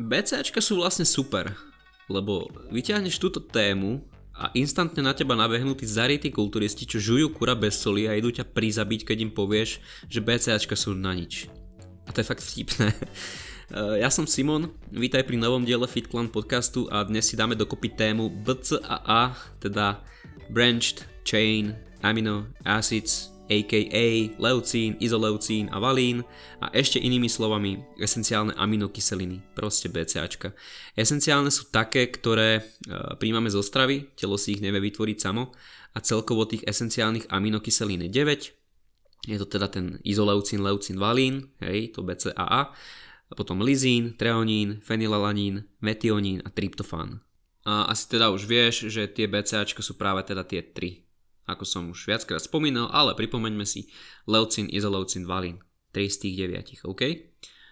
BCAčka sú vlastne super, lebo vyťahneš túto tému a instantne na teba nabehnú tí zarytí kulturisti, čo žujú kura bez soli a idú ťa prizabiť, keď im povieš, že BCAčka sú na nič. A to je fakt vtipné. Ja som Simon, vítaj pri novom diele FitClan podcastu a dnes si dáme dokopy tému BCAA, teda Branched Chain Amino Acids aka leucín, izoleucín a valín a ešte inými slovami esenciálne aminokyseliny, proste BCAčka. Esenciálne sú také, ktoré e, príjmame zo stravy, telo si ich nevie vytvoriť samo a celkovo tých esenciálnych aminokyselín je 9. Je to teda ten izoleucín, leucín, valín, hej, to BCAA, a potom lizín, treonín, fenylalanín, metionín a tryptofán. A asi teda už vieš, že tie BCAčka sú práve teda tie tri ako som už viackrát spomínal, ale pripomeňme si leucin, izoleucin, valín, 3 z tých 9, OK?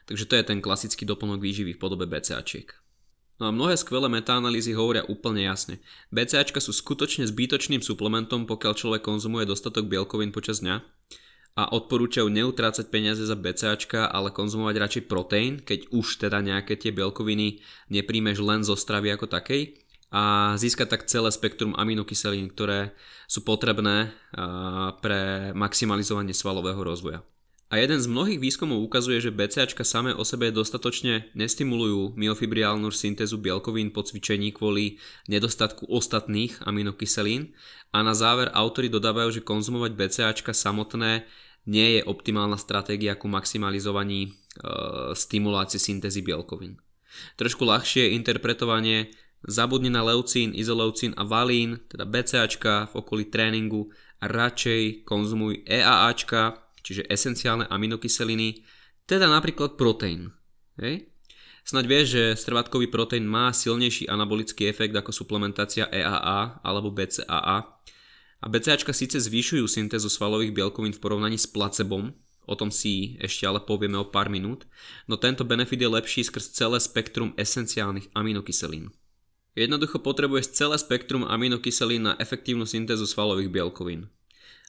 Takže to je ten klasický doplnok výživy v podobe BCAčiek. No a mnohé skvelé metaanalýzy hovoria úplne jasne. BCAčka sú skutočne zbytočným suplementom, pokiaľ človek konzumuje dostatok bielkovín počas dňa a odporúčajú neutrácať peniaze za BCAčka, ale konzumovať radšej proteín, keď už teda nejaké tie bielkoviny nepríjmeš len zo stravy ako takej a získať tak celé spektrum aminokyselín, ktoré sú potrebné pre maximalizovanie svalového rozvoja. A jeden z mnohých výskumov ukazuje, že BCAčka samé o sebe dostatočne nestimulujú myofibriálnu syntézu bielkovín po cvičení kvôli nedostatku ostatných aminokyselín a na záver autory dodávajú, že konzumovať BCAčka samotné nie je optimálna stratégia ku maximalizovaní e, stimulácie syntézy bielkovín. Trošku ľahšie interpretovanie Zabudni na leucín, izoleucín a valín, teda BCAčka v okolí tréningu a radšej konzumuj EAAčka, čiže esenciálne aminokyseliny, teda napríklad proteín. Hej? Snaď vieš, že strvátkový proteín má silnejší anabolický efekt ako suplementácia EAA alebo BCAA. A BCAčka síce zvyšujú syntézu svalových bielkovín v porovnaní s placebom, o tom si ešte ale povieme o pár minút, no tento benefit je lepší skrz celé spektrum esenciálnych aminokyselín. Jednoducho potrebuješ celé spektrum aminokyselín na efektívnu syntézu svalových bielkovín.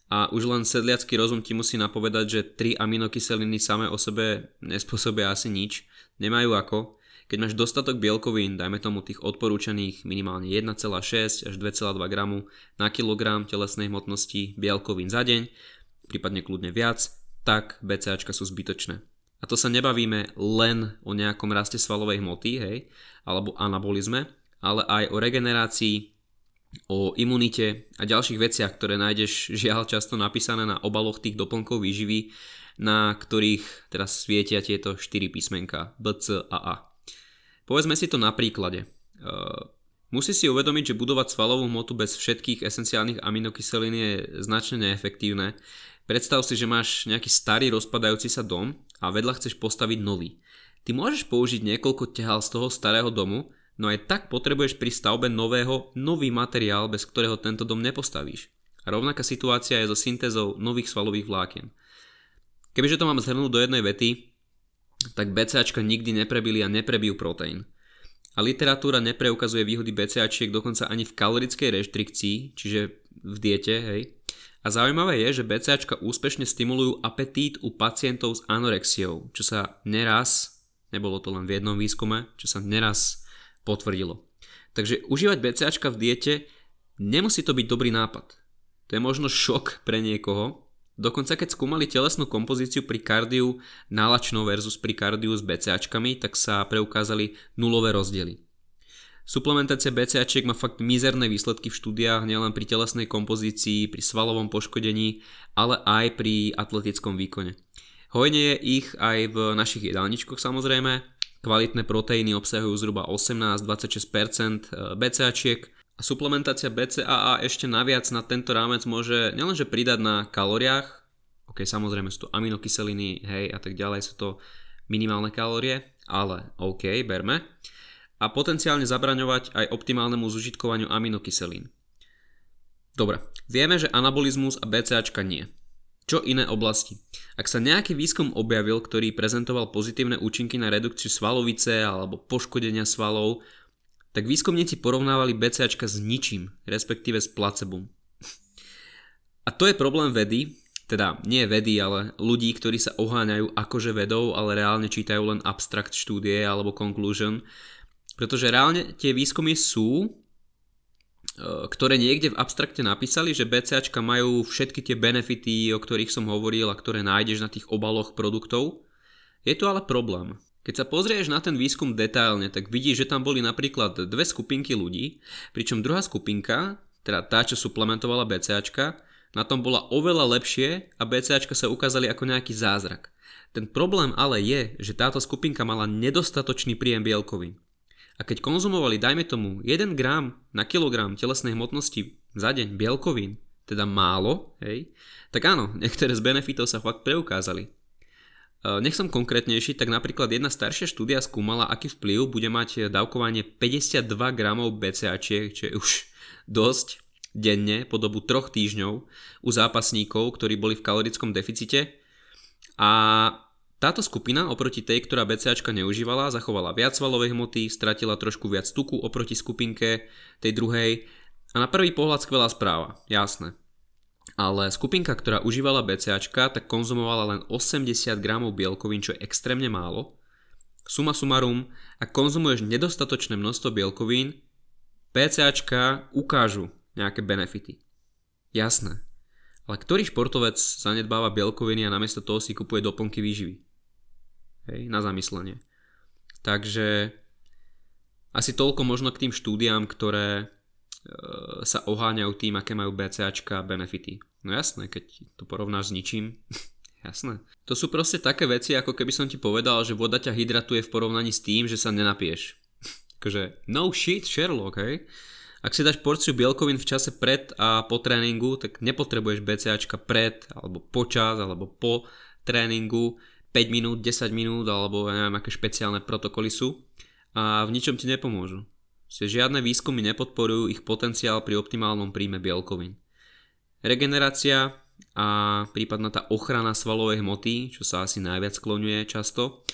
A už len sedliacký rozum ti musí napovedať, že 3 aminokyseliny samé o sebe nespôsobia asi nič, nemajú ako. Keď máš dostatok bielkovín, dajme tomu tých odporúčaných minimálne 1,6 až 2,2 gramu na kilogram telesnej hmotnosti bielkovín za deň, prípadne kľudne viac, tak BCAčka sú zbytočné. A to sa nebavíme len o nejakom raste svalovej hmoty, hej, alebo anabolizme, ale aj o regenerácii, o imunite a ďalších veciach, ktoré nájdeš žiaľ často napísané na obaloch tých doplnkov výživy, na ktorých teraz svietia tieto 4 písmenka B, C a A. Povedzme si to na príklade. Uh, Musí si uvedomiť, že budovať svalovú hmotu bez všetkých esenciálnych aminokyselín je značne neefektívne. Predstav si, že máš nejaký starý rozpadajúci sa dom a vedľa chceš postaviť nový. Ty môžeš použiť niekoľko tehal z toho starého domu, no aj tak potrebuješ pri stavbe nového nový materiál, bez ktorého tento dom nepostavíš. A rovnaká situácia je so syntézou nových svalových vlákien. Kebyže to mám zhrnúť do jednej vety, tak BCAčka nikdy neprebili a neprebijú proteín. A literatúra nepreukazuje výhody BCAčiek dokonca ani v kalorickej reštrikcii, čiže v diete, hej. A zaujímavé je, že BCAčka úspešne stimulujú apetít u pacientov s anorexiou, čo sa neraz, nebolo to len v jednom výskume, čo sa neraz potvrdilo. Takže užívať BCAčka v diete nemusí to byť dobrý nápad. To je možno šok pre niekoho. Dokonca keď skúmali telesnú kompozíciu pri kardiu nálačnou versus pri kardiu s BCAčkami, tak sa preukázali nulové rozdiely. Suplementácia BCAčiek má fakt mizerné výsledky v štúdiách nielen pri telesnej kompozícii, pri svalovom poškodení, ale aj pri atletickom výkone. Hojne je ich aj v našich jedálničkoch samozrejme, Kvalitné proteíny obsahujú zhruba 18-26% BCAčiek a suplementácia BCAA ešte naviac na tento rámec môže nielenže pridať na kalóriách, ok, samozrejme sú to aminokyseliny, hej, a tak ďalej, sú to minimálne kalórie, ale ok, berme, a potenciálne zabraňovať aj optimálnemu zužitkovaniu aminokyselín. Dobre, vieme, že anabolizmus a BCAčka nie. Čo iné oblasti? Ak sa nejaký výskum objavil, ktorý prezentoval pozitívne účinky na redukciu svalovice alebo poškodenia svalov, tak výskumníci porovnávali BCAčka s ničím, respektíve s placebom. A to je problém vedy, teda nie vedy, ale ľudí, ktorí sa oháňajú akože vedou, ale reálne čítajú len abstract štúdie alebo conclusion. Pretože reálne tie výskumy sú, ktoré niekde v abstrakte napísali, že BCAčka majú všetky tie benefity, o ktorých som hovoril a ktoré nájdeš na tých obaloch produktov. Je tu ale problém. Keď sa pozrieš na ten výskum detailne, tak vidíš, že tam boli napríklad dve skupinky ľudí, pričom druhá skupinka, teda tá, čo suplementovala BCAčka, na tom bola oveľa lepšie a BCAčka sa ukázali ako nejaký zázrak. Ten problém ale je, že táto skupinka mala nedostatočný príjem bielkovín. A keď konzumovali, dajme tomu, 1 gram na kilogram telesnej hmotnosti za deň bielkovín, teda málo, hej, tak áno, niektoré z benefitov sa fakt preukázali. E, nech som konkrétnejší, tak napríklad jedna staršia štúdia skúmala, aký vplyv bude mať dávkovanie 52 gramov BCAčiek, čo je už dosť, denne po dobu troch týždňov u zápasníkov, ktorí boli v kalorickom deficite a táto skupina oproti tej, ktorá BCAčka neužívala, zachovala viac svalovej hmoty, stratila trošku viac tuku oproti skupinke tej druhej a na prvý pohľad skvelá správa, jasné. Ale skupinka, ktorá užívala BCAčka, tak konzumovala len 80 gramov bielkovín, čo je extrémne málo. Suma sumarum, ak konzumuješ nedostatočné množstvo bielkovín, BCAčka ukážu nejaké benefity. Jasné. Ale ktorý športovec zanedbáva bielkoviny a namiesto toho si kupuje doplnky výživy? Hej, na zamyslenie. Takže asi toľko možno k tým štúdiám, ktoré e, sa oháňajú tým, aké majú BCAčka a benefity. No jasné, keď to porovnáš s ničím, jasné. To sú proste také veci, ako keby som ti povedal, že voda ťa hydratuje v porovnaní s tým, že sa nenapieš. akože no shit Sherlock, hej. Ak si dáš porciu bielkovín v čase pred a po tréningu, tak nepotrebuješ BCAčka pred, alebo počas, alebo po tréningu, 5 minút, 10 minút, alebo ja neviem, aké špeciálne protokoly sú a v ničom ti nepomôžu. Žiadne výskumy nepodporujú ich potenciál pri optimálnom príjme bielkovín. Regenerácia a prípadná tá ochrana svalovej hmoty, čo sa asi najviac skloňuje často,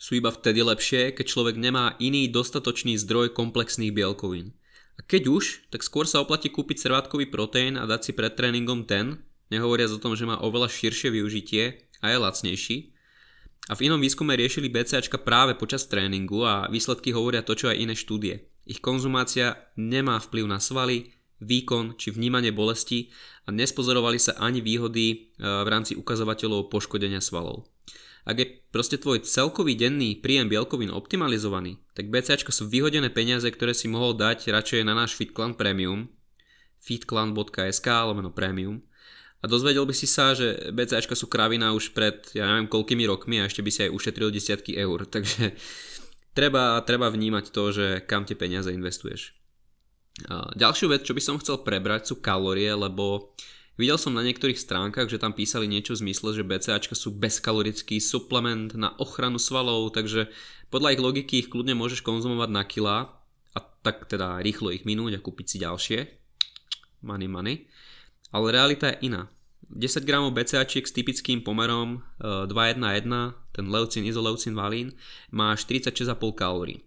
sú iba vtedy lepšie, keď človek nemá iný dostatočný zdroj komplexných bielkovín. A keď už, tak skôr sa oplatí kúpiť servátkový proteín a dať si pred tréningom ten, nehovoriac o tom, že má oveľa širšie využitie a je lacnejší. A v inom výskume riešili BCAčka práve počas tréningu a výsledky hovoria to, čo aj iné štúdie. Ich konzumácia nemá vplyv na svaly, výkon či vnímanie bolesti a nespozorovali sa ani výhody e, v rámci ukazovateľov poškodenia svalov. Ak je proste tvoj celkový denný príjem bielkovín optimalizovaný, tak BCAčka sú vyhodené peniaze, ktoré si mohol dať radšej na náš FitClan Premium, fitclan.sk lomeno Premium a dozvedel by si sa, že BCAčka sú kravina už pred ja neviem koľkými rokmi a ešte by si aj ušetril desiatky eur, takže treba, treba vnímať to, že kam tie peniaze investuješ. Ďalšiu vec, čo by som chcel prebrať sú kalórie, lebo Videl som na niektorých stránkach, že tam písali niečo v zmysle, že BCAčka sú bezkalorický suplement na ochranu svalov, takže podľa ich logiky ich kľudne môžeš konzumovať na kila a tak teda rýchlo ich minúť a kúpiť si ďalšie. Money money. Ale realita je iná. 10 g BCAčiek s typickým pomerom 2-1-1, e, ten leucin, izoleucin, valín, má 46,5 kalórií.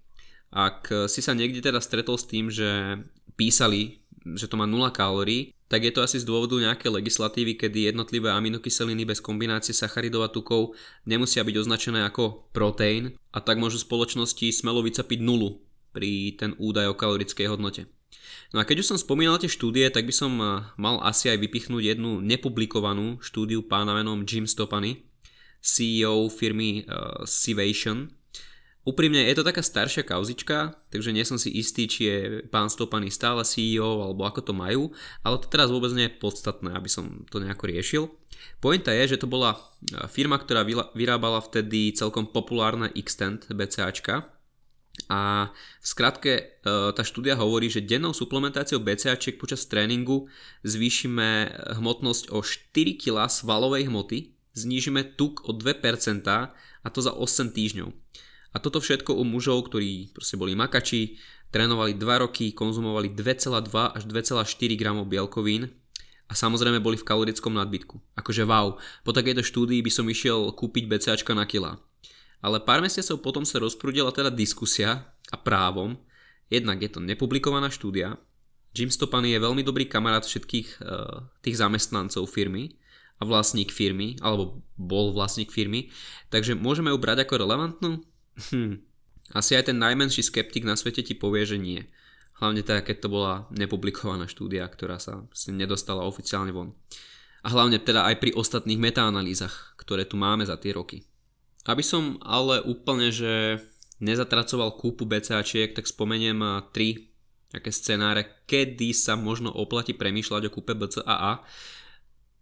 Ak si sa niekde teda stretol s tým, že písali, že to má 0 kalórií, tak je to asi z dôvodu nejaké legislatívy, kedy jednotlivé aminokyseliny bez kombinácie sacharidov a tukov nemusia byť označené ako proteín a tak môžu spoločnosti smelo vycapiť nulu pri ten údaj o kalorickej hodnote. No a keď už som spomínal tie štúdie, tak by som eh, mal asi aj vypichnúť jednu nepublikovanú štúdiu pána menom Jim Stopany, CEO firmy uh, Sivation, Úprimne je to taká staršia kauzička, takže nie som si istý, či je pán Stopaný stále CEO alebo ako to majú, ale to teraz vôbec nie je podstatné, aby som to nejako riešil. Pointa je, že to bola e, firma, ktorá vyrábala vtedy celkom populárne Xtend BCAčka a v skratke e, tá štúdia hovorí, že dennou suplementáciou BCAčiek počas tréningu zvýšime hmotnosť o 4 kg svalovej hmoty, znížime tuk o 2% a to za 8 týždňov. A toto všetko u mužov, ktorí proste boli makači, trénovali 2 roky, konzumovali 2,2 až 2,4 gramov bielkovín a samozrejme boli v kalorickom nadbytku. Akože wow, po takejto štúdii by som išiel kúpiť BCAčka na kila. Ale pár mesiacov potom sa rozprúdila teda diskusia a právom, jednak je to nepublikovaná štúdia, Jim Stopany je veľmi dobrý kamarát všetkých uh, tých zamestnancov firmy a vlastník firmy, alebo bol vlastník firmy, takže môžeme ju brať ako relevantnú? Hm. Asi aj ten najmenší skeptik na svete ti povie, že nie. Hlavne teda, keď to bola nepublikovaná štúdia, ktorá sa nedostala oficiálne von. A hlavne teda aj pri ostatných metaanalýzach, ktoré tu máme za tie roky. Aby som ale úplne, že nezatracoval kúpu BCAčiek, tak spomeniem tri také scenáre, kedy sa možno oplatí premýšľať o kúpe BCAA.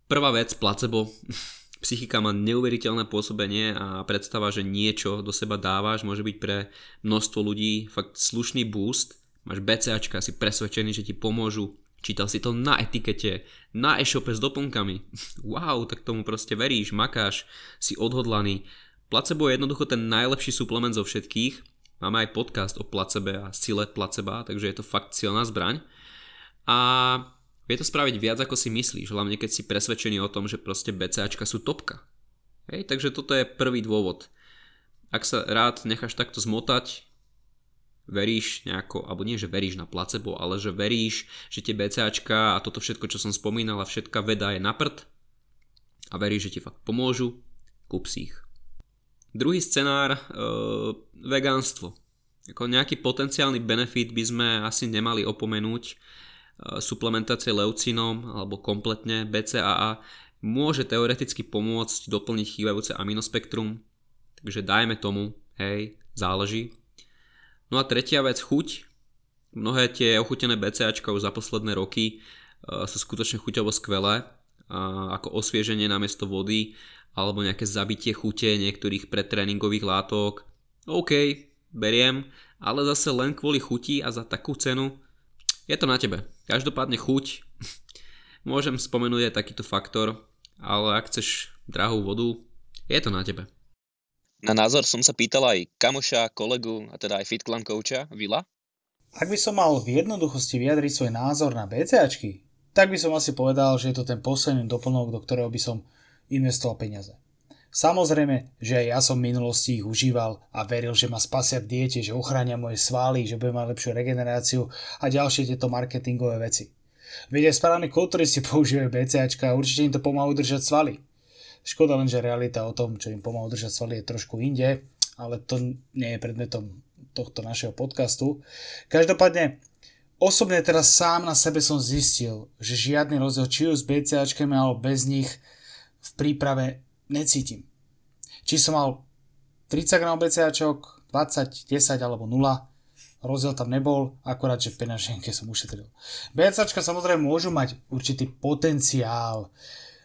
Prvá vec, placebo. Psychika má neuveriteľné pôsobenie a predstava, že niečo do seba dávaš, môže byť pre množstvo ľudí fakt slušný boost. Máš BCAčka, si presvedčený, že ti pomôžu. Čítal si to na etikete, na e-shope s doplnkami. Wow, tak tomu proste veríš, makáš, si odhodlaný. Placebo je jednoducho ten najlepší suplement zo všetkých. Máme aj podcast o placebe a sile placeba, takže je to fakt silná zbraň. A Vie to spraviť viac ako si myslíš, hlavne keď si presvedčený o tom, že proste BCAčka sú topka. Hej, takže toto je prvý dôvod. Ak sa rád necháš takto zmotať, veríš nejako, alebo nie, že veríš na placebo, ale že veríš, že tie BCAčka a toto všetko, čo som spomínal a všetka veda je na prd a veríš, že ti fakt pomôžu, kúp si ich. Druhý scenár, e, vegánstvo. Ako nejaký potenciálny benefit by sme asi nemali opomenúť, Eh, suplementácie leucinom alebo kompletne BCAA môže teoreticky pomôcť doplniť chýbajúce aminospektrum, takže dajme tomu, hej, záleží. No a tretia vec, chuť. Mnohé tie ochutené BCAčka už za posledné roky uh, sú skutočne chuťovo skvelé, ako osvieženie namiesto vody alebo nejaké zabitie chute niektorých predtréningových látok. OK, beriem, ale zase len kvôli chuti a za takú cenu je to na tebe. Každopádne chuť. Môžem spomenúť aj takýto faktor, ale ak chceš drahú vodu, je to na tebe. Na názor som sa pýtal aj kamoša, kolegu a teda aj FitClan coacha, Vila. Ak by som mal v jednoduchosti vyjadriť svoj názor na BCAčky, tak by som asi povedal, že je to ten posledný doplnok, do ktorého by som investoval peniaze. Samozrejme, že aj ja som v minulosti ich užíval a veril, že ma spasia v diete, že ochránia moje svaly, že budem mať lepšiu regeneráciu a ďalšie tieto marketingové veci. Veď správne kulturisti používajú BCAčka a určite im to pomáha udržať svaly. Škoda len, že realita o tom, čo im pomáha udržať svaly je trošku inde, ale to nie je predmetom tohto našeho podcastu. Každopádne, osobne teraz sám na sebe som zistil, že žiadny rozdiel či už s BCAčkami alebo bez nich v príprave necítim. Či som mal 30 g BCAčok, 20, 10 alebo 0, rozdiel tam nebol, akorát, že v peňaženke som ušetril. BCAčka samozrejme môžu mať určitý potenciál,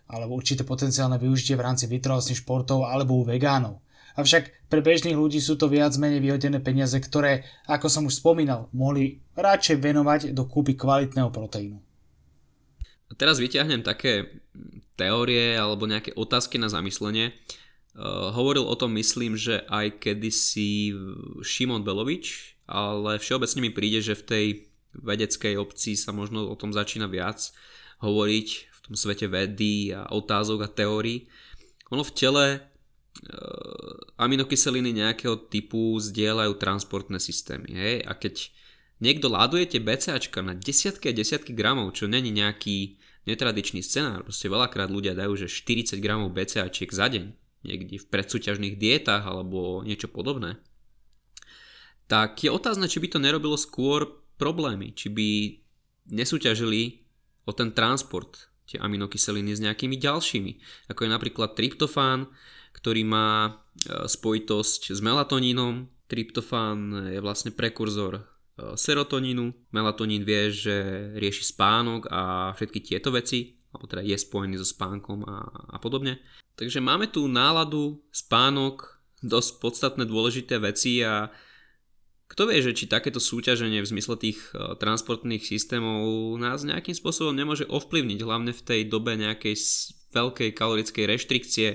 alebo určité potenciálne využitie v rámci vytrvalostných športov alebo u vegánov. Avšak pre bežných ľudí sú to viac menej vyhodené peniaze, ktoré, ako som už spomínal, mohli radšej venovať do kúpy kvalitného proteínu. Teraz vyťahnem také teórie alebo nejaké otázky na zamyslenie. Uh, hovoril o tom, myslím, že aj kedysi Šimon Belovič, ale všeobecne mi príde, že v tej vedeckej obci sa možno o tom začína viac hovoriť v tom svete vedy a otázok a teórií. Ono v tele uh, aminokyseliny nejakého typu zdieľajú transportné systémy. Hej? A keď niekto láduje tie BCAčka na desiatky a desiatky gramov, čo není nejaký netradičný scenár, proste veľakrát ľudia dajú, že 40 gramov BCAčiek za deň, niekde v predsúťažných dietách alebo niečo podobné, tak je otázne, či by to nerobilo skôr problémy, či by nesúťažili o ten transport tie aminokyseliny s nejakými ďalšími, ako je napríklad tryptofán, ktorý má e, spojitosť s melatonínom. Tryptofán je vlastne prekurzor serotonínu. Melatonín vie, že rieši spánok a všetky tieto veci, alebo teda je spojený so spánkom a, a podobne. Takže máme tu náladu, spánok, dosť podstatné dôležité veci a kto vie, že či takéto súťaženie v zmysle tých uh, transportných systémov nás nejakým spôsobom nemôže ovplyvniť, hlavne v tej dobe nejakej veľkej kalorickej reštrikcie.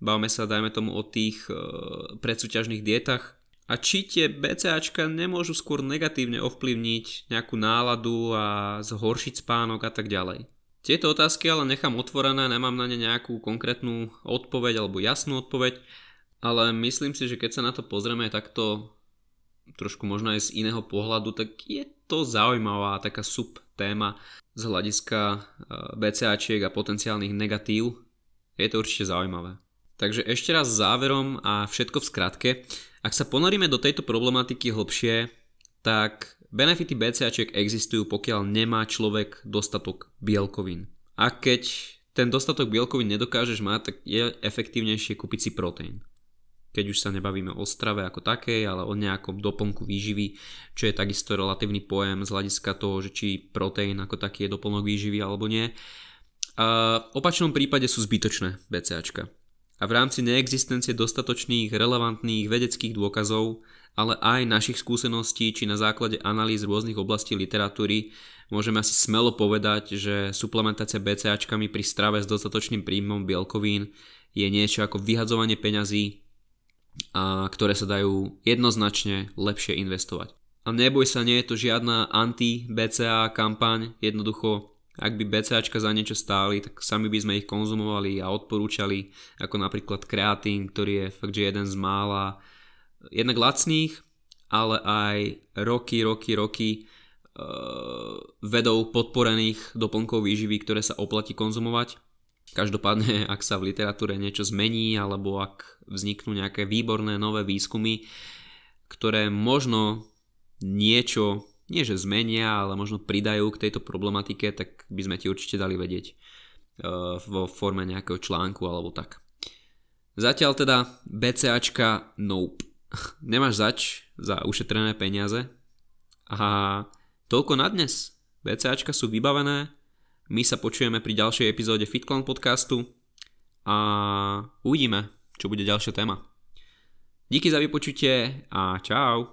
Bavme sa, dajme tomu, o tých uh, predsúťažných dietach, a či tie BCAčka nemôžu skôr negatívne ovplyvniť nejakú náladu a zhoršiť spánok a tak ďalej. Tieto otázky ale nechám otvorené, nemám na ne nejakú konkrétnu odpoveď alebo jasnú odpoveď, ale myslím si, že keď sa na to pozrieme takto trošku možno aj z iného pohľadu, tak je to zaujímavá taká sub téma z hľadiska e, BCAčiek a potenciálnych negatív Je to určite zaujímavé. Takže ešte raz záverom a všetko v skratke. Ak sa ponoríme do tejto problematiky hlbšie, tak benefity BCAčiek existujú, pokiaľ nemá človek dostatok bielkovín. A keď ten dostatok bielkovín nedokážeš mať, tak je efektívnejšie kúpiť si proteín. Keď už sa nebavíme o strave ako takej, ale o nejakom doplnku výživy, čo je takisto relatívny pojem z hľadiska toho, že či proteín ako taký je doplnok výživy alebo nie. A v opačnom prípade sú zbytočné BCAčka a v rámci neexistencie dostatočných relevantných vedeckých dôkazov, ale aj našich skúseností či na základe analýz rôznych oblastí literatúry môžeme asi smelo povedať, že suplementácia BCAčkami pri strave s dostatočným príjmom bielkovín je niečo ako vyhadzovanie peňazí, a ktoré sa dajú jednoznačne lepšie investovať. A neboj sa, nie je to žiadna anti-BCA kampaň, jednoducho ak by BCAčka za niečo stáli, tak sami by sme ich konzumovali a odporúčali, ako napríklad kreatín, ktorý je fakt, že jeden z mála jednak lacných, ale aj roky, roky, roky uh, vedou podporených doplnkov výživy, ktoré sa oplatí konzumovať. Každopádne, ak sa v literatúre niečo zmení, alebo ak vzniknú nejaké výborné nové výskumy, ktoré možno niečo nie že zmenia, ale možno pridajú k tejto problematike, tak by sme ti určite dali vedieť uh, vo forme nejakého článku alebo tak. Zatiaľ teda BCAčka nope. Nemáš zač za ušetrené peniaze. A toľko na dnes. BCAčka sú vybavené. My sa počujeme pri ďalšej epizóde FitClan podcastu a uvidíme, čo bude ďalšia téma. Díky za vypočutie a čau.